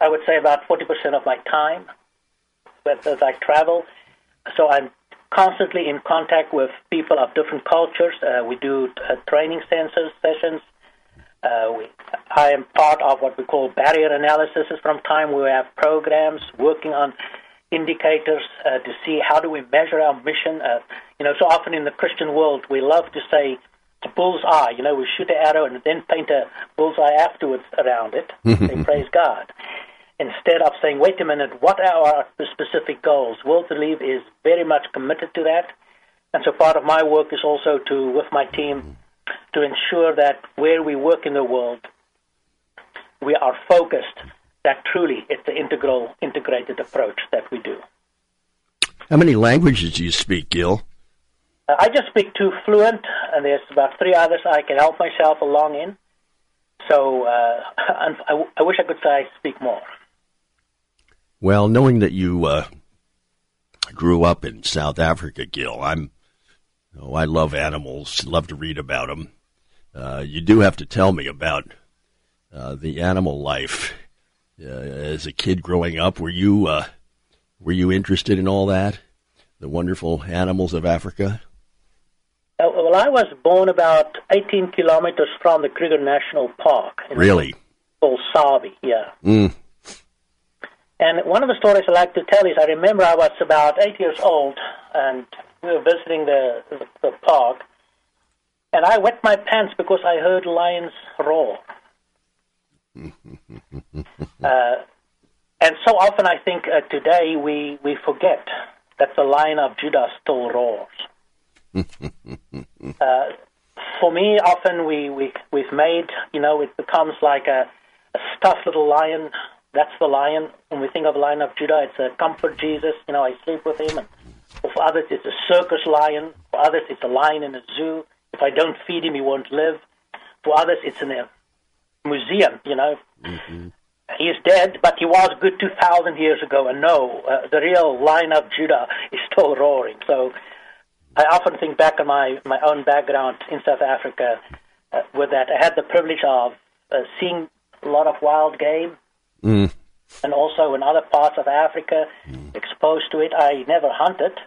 I would say, about 40% of my time that, that I travel. So I'm constantly in contact with people of different cultures. Uh, we do uh, training sensors sessions. We, I am part of what we call barrier analysis from time. We have programs working on indicators uh, to see how do we measure our mission. Uh, you know, so often in the Christian world, we love to say a bullseye. You know, we shoot an arrow and then paint a bullseye afterwards around it. say praise God instead of saying, wait a minute, what are our specific goals? World to Relief is very much committed to that. And so part of my work is also to, with my team, to ensure that where we work in the world, we are focused that truly it's the integral, integrated approach that we do. How many languages do you speak, Gil? Uh, I just speak two fluent, and there's about three others I can help myself along in. So uh, I, I wish I could say I speak more. Well, knowing that you uh, grew up in South Africa, Gil, I'm, oh, I love animals, love to read about them. Uh, you do have to tell me about uh, the animal life uh, as a kid growing up. Were you uh, were you interested in all that, the wonderful animals of Africa? Uh, well, I was born about 18 kilometers from the Kruger National Park. Really? Called Sabi, yeah. Mm. And one of the stories I like to tell is I remember I was about eight years old and we were visiting the, the, the park and I wet my pants because I heard lions roar. uh, and so often I think uh, today we, we forget that the lion of Judah still roars. uh, for me, often we, we, we've made, you know, it becomes like a, a tough little lion. That's the lion. When we think of Lion of Judah, it's a comfort Jesus. You know, I sleep with him. And for others, it's a circus lion. For others, it's a lion in a zoo. If I don't feed him, he won't live. For others, it's in a museum. You know, mm-hmm. he is dead, but he was good two thousand years ago. And no, uh, the real line of Judah is still roaring. So, I often think back on my my own background in South Africa. Uh, with that, I had the privilege of uh, seeing a lot of wild game, mm. and also in other parts of Africa, mm. exposed to it. I never hunted,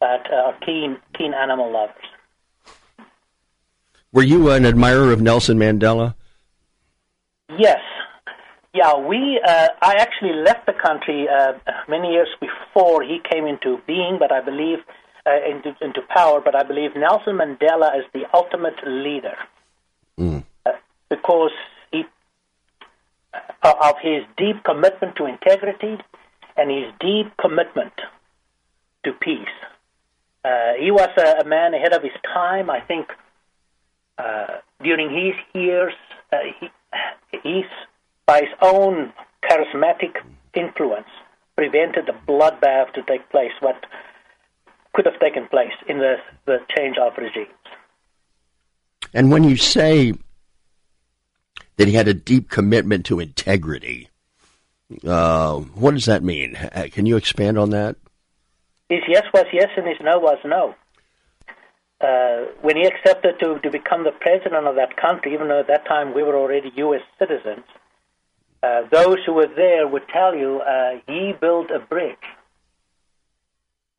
but uh, keen keen animal lovers. Were you an admirer of Nelson Mandela? Yes. Yeah, we. Uh, I actually left the country uh, many years before he came into being, but I believe uh, into into power. But I believe Nelson Mandela is the ultimate leader mm. because uh, of his deep commitment to integrity and his deep commitment to peace. Uh, he was a, a, man ahead of his time. I think uh, during his years, uh, he, he's, by his own charismatic influence, prevented the bloodbath to take place, what could have taken place in the, the change of regimes. And when you say that he had a deep commitment to integrity. Uh, what does that mean? Can you expand on that? His yes was yes and his no was no. Uh, when he accepted to, to become the president of that country, even though at that time we were already U.S. citizens, uh, those who were there would tell you uh, he built a bridge.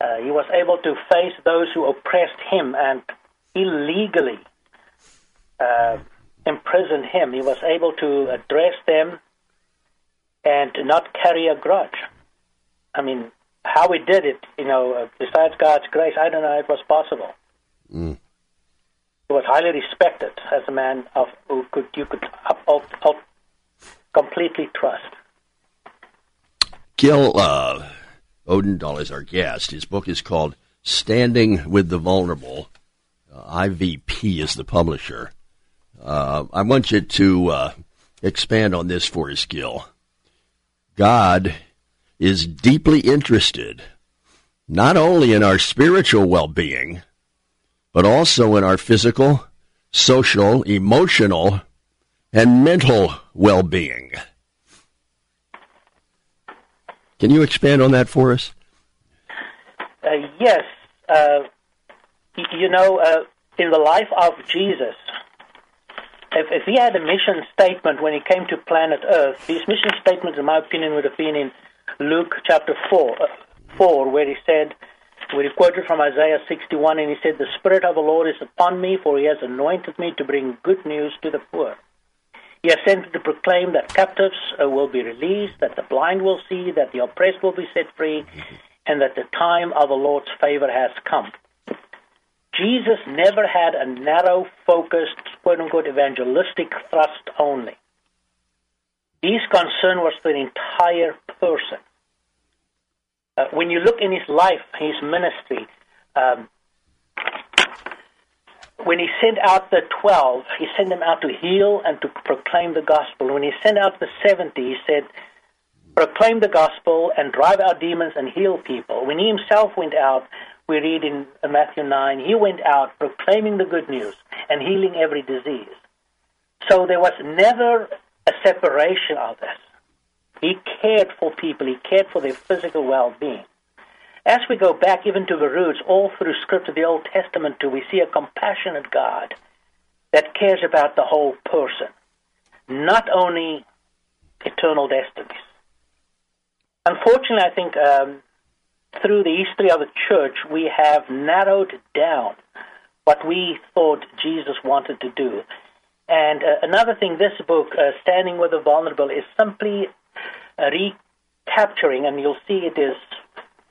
Uh, he was able to face those who oppressed him and illegally imprisoned him. He was able to address them and not carry a grudge. I mean, how he did it, you know, uh, besides God's grace, I don't know if it was possible. Mm. He was highly respected as a man of who could you could up, up, up completely trust. Gil uh, Odendaal is our guest. His book is called "Standing with the Vulnerable." Uh, IVP is the publisher. Uh, I want you to uh, expand on this for us, Gil. God is deeply interested not only in our spiritual well being, but also in our physical, social, emotional, and mental well being. Can you expand on that for us? Uh, yes. Uh, you know, uh, in the life of Jesus, if, if he had a mission statement when he came to planet Earth, his mission statement, in my opinion, would have been in Luke chapter 4, uh, 4 where he said, we quoted from Isaiah 61, and he said, The Spirit of the Lord is upon me, for he has anointed me to bring good news to the poor. He has sent to proclaim that captives uh, will be released, that the blind will see, that the oppressed will be set free, and that the time of the Lord's favor has come. Jesus never had a narrow, focused, quote unquote, evangelistic thrust only. His concern was for the entire person. Uh, when you look in his life, his ministry, um, when he sent out the 12, he sent them out to heal and to proclaim the gospel. When he sent out the 70, he said, proclaim the gospel and drive out demons and heal people. When he himself went out, we read in Matthew 9, he went out proclaiming the good news and healing every disease. So there was never a separation of this. He cared for people, he cared for their physical well being. As we go back even to the roots, all through Scripture, the Old Testament too, we see a compassionate God that cares about the whole person, not only eternal destinies. Unfortunately, I think um, through the history of the church, we have narrowed down what we thought Jesus wanted to do. And uh, another thing, this book, uh, Standing with the Vulnerable, is simply recapturing, and you'll see it is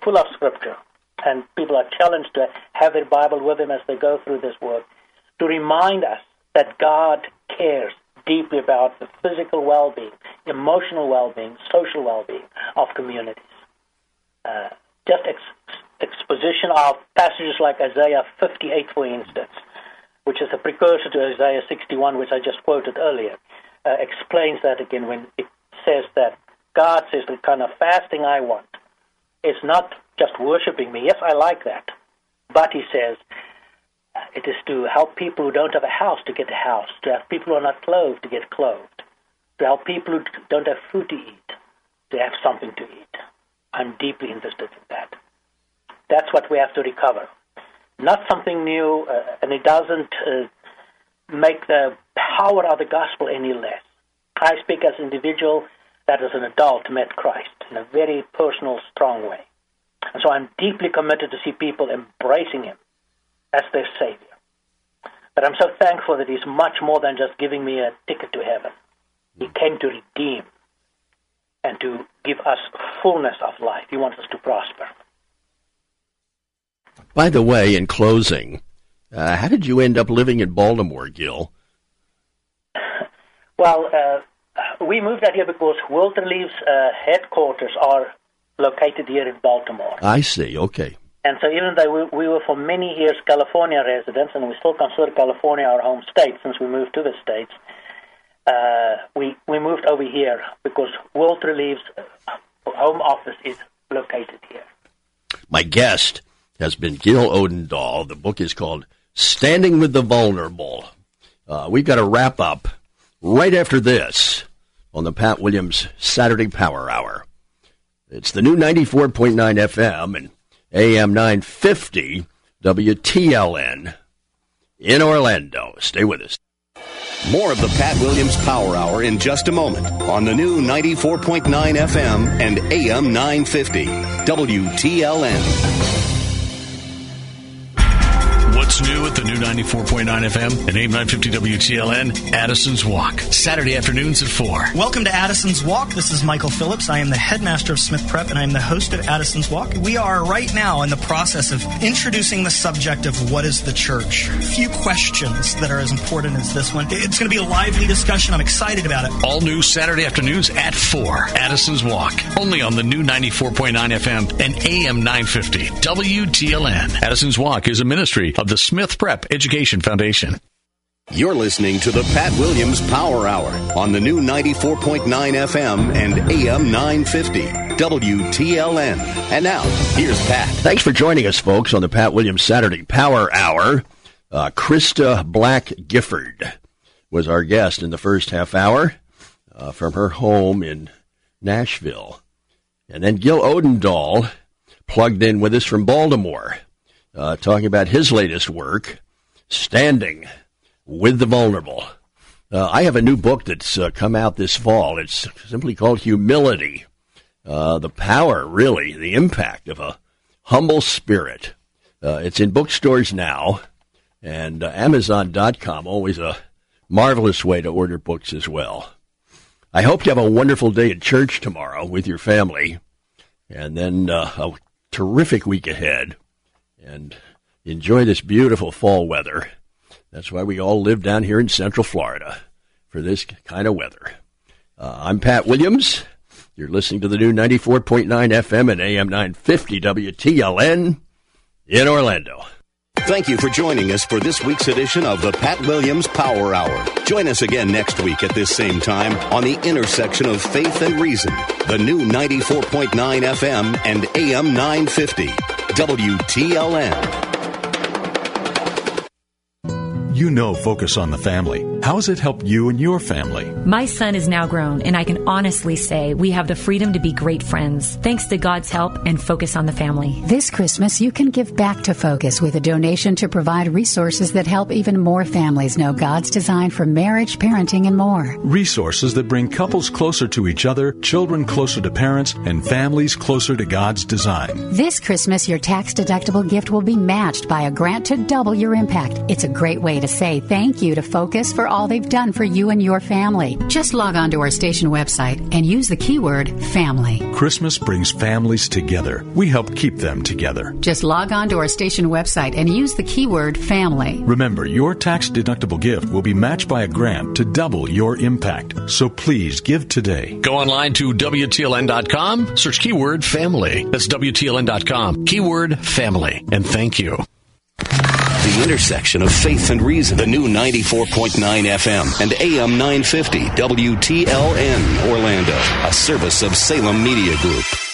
full of scripture. And people are challenged to have their Bible with them as they go through this work to remind us that God cares deeply about the physical well being, emotional well being, social well being of communities. Uh, just ex- exposition of passages like Isaiah 58, for instance, which is a precursor to Isaiah 61, which I just quoted earlier. uh, explains that again when it says that God says the kind of fasting I want is not just worshiping me. Yes, I like that. But he says uh, it is to help people who don't have a house to get a house, to help people who are not clothed to get clothed, to help people who don't have food to eat to have something to eat. I'm deeply interested in that. That's what we have to recover. Not something new, uh, and it doesn't uh, make the power of the gospel any less. I speak as individual that as an adult met Christ in a very personal, strong way. And so I'm deeply committed to see people embracing him as their Savior. But I'm so thankful that he's much more than just giving me a ticket to heaven. He came to redeem and to give us fullness of life. He wants us to prosper. By the way, in closing, uh, how did you end up living in Baltimore, Gil? Well, uh, we moved out here because World Relief's uh, headquarters are located here in Baltimore. I see. Okay. And so, even though we, we were for many years California residents, and we still consider California our home state since we moved to the states, uh, we we moved over here because World Relief's home office is located here. My guest has been Gil Odendaal. The book is called Standing with the Vulnerable. Uh, we've got to wrap up right after this on the Pat Williams Saturday Power Hour. It's the new 94.9 FM and AM 950 WTLN in Orlando. Stay with us. More of the Pat Williams Power Hour in just a moment on the new 94.9 FM and AM 950 WTLN. What's new at the new 94.9 FM and AM 950 WTLN? Addison's Walk. Saturday afternoons at 4. Welcome to Addison's Walk. This is Michael Phillips. I am the headmaster of Smith Prep and I am the host of Addison's Walk. We are right now in the process of introducing the subject of what is the church. A few questions that are as important as this one. It's going to be a lively discussion. I'm excited about it. All new Saturday afternoons at 4. Addison's Walk. Only on the new 94.9 FM and AM 950 WTLN. Addison's Walk is a ministry of the Smith Prep Education Foundation. You're listening to the Pat Williams Power Hour on the new 94.9 FM and AM 950 WTLN. And now, here's Pat. Thanks for joining us, folks, on the Pat Williams Saturday Power Hour. Uh, Christa Black Gifford was our guest in the first half hour uh, from her home in Nashville. And then Gil Odendaal plugged in with us from Baltimore uh, talking about his latest work, Standing with the Vulnerable. Uh, I have a new book that's uh, come out this fall. It's simply called Humility. Uh, the power, really, the impact of a humble spirit. Uh, it's in bookstores now, and uh, Amazon.com, always a marvelous way to order books as well. I hope you have a wonderful day at church tomorrow with your family, and then a terrific week ahead and enjoy this beautiful fall weather. That's why we all live down here in Central Florida for this kind of weather. Uh, I'm Pat Williams. You're listening to the new 94.9 FM and AM 950 WTLN in Orlando. Thank you for joining us for this week's edition of the Pat Williams Power Hour. Join us again next week at this same time on the intersection of faith and reason. The new 94.9 FM and AM 950 WTLN. You know Focus on the Family. How has it helped you and your family? My son is now grown, and I can honestly say we have the freedom to be great friends, thanks to God's help and Focus on the Family. This Christmas, you can give back to Focus with a donation to provide resources that help even more families know God's design for marriage, parenting, and more. Resources that bring couples closer to each other, children closer to parents, and families closer to God's design. This Christmas, your tax deductible gift will be matched by a grant to double your impact. It's a great way to say thank you to Focus for all they've done for you and your family. Just log on to our station website and use the keyword family. Christmas brings families together. We help keep them together. Just log on to our station website and use the keyword family. Remember, your tax deductible gift will be matched by a grant to double your impact. So please give today. Go online to WTLN.com, search keyword family. That's WTLN.com, keyword family, and thank you. The intersection of faith and reason. The new 94.9 FM and AM 950 WTLN Orlando, a service of Salem Media Group.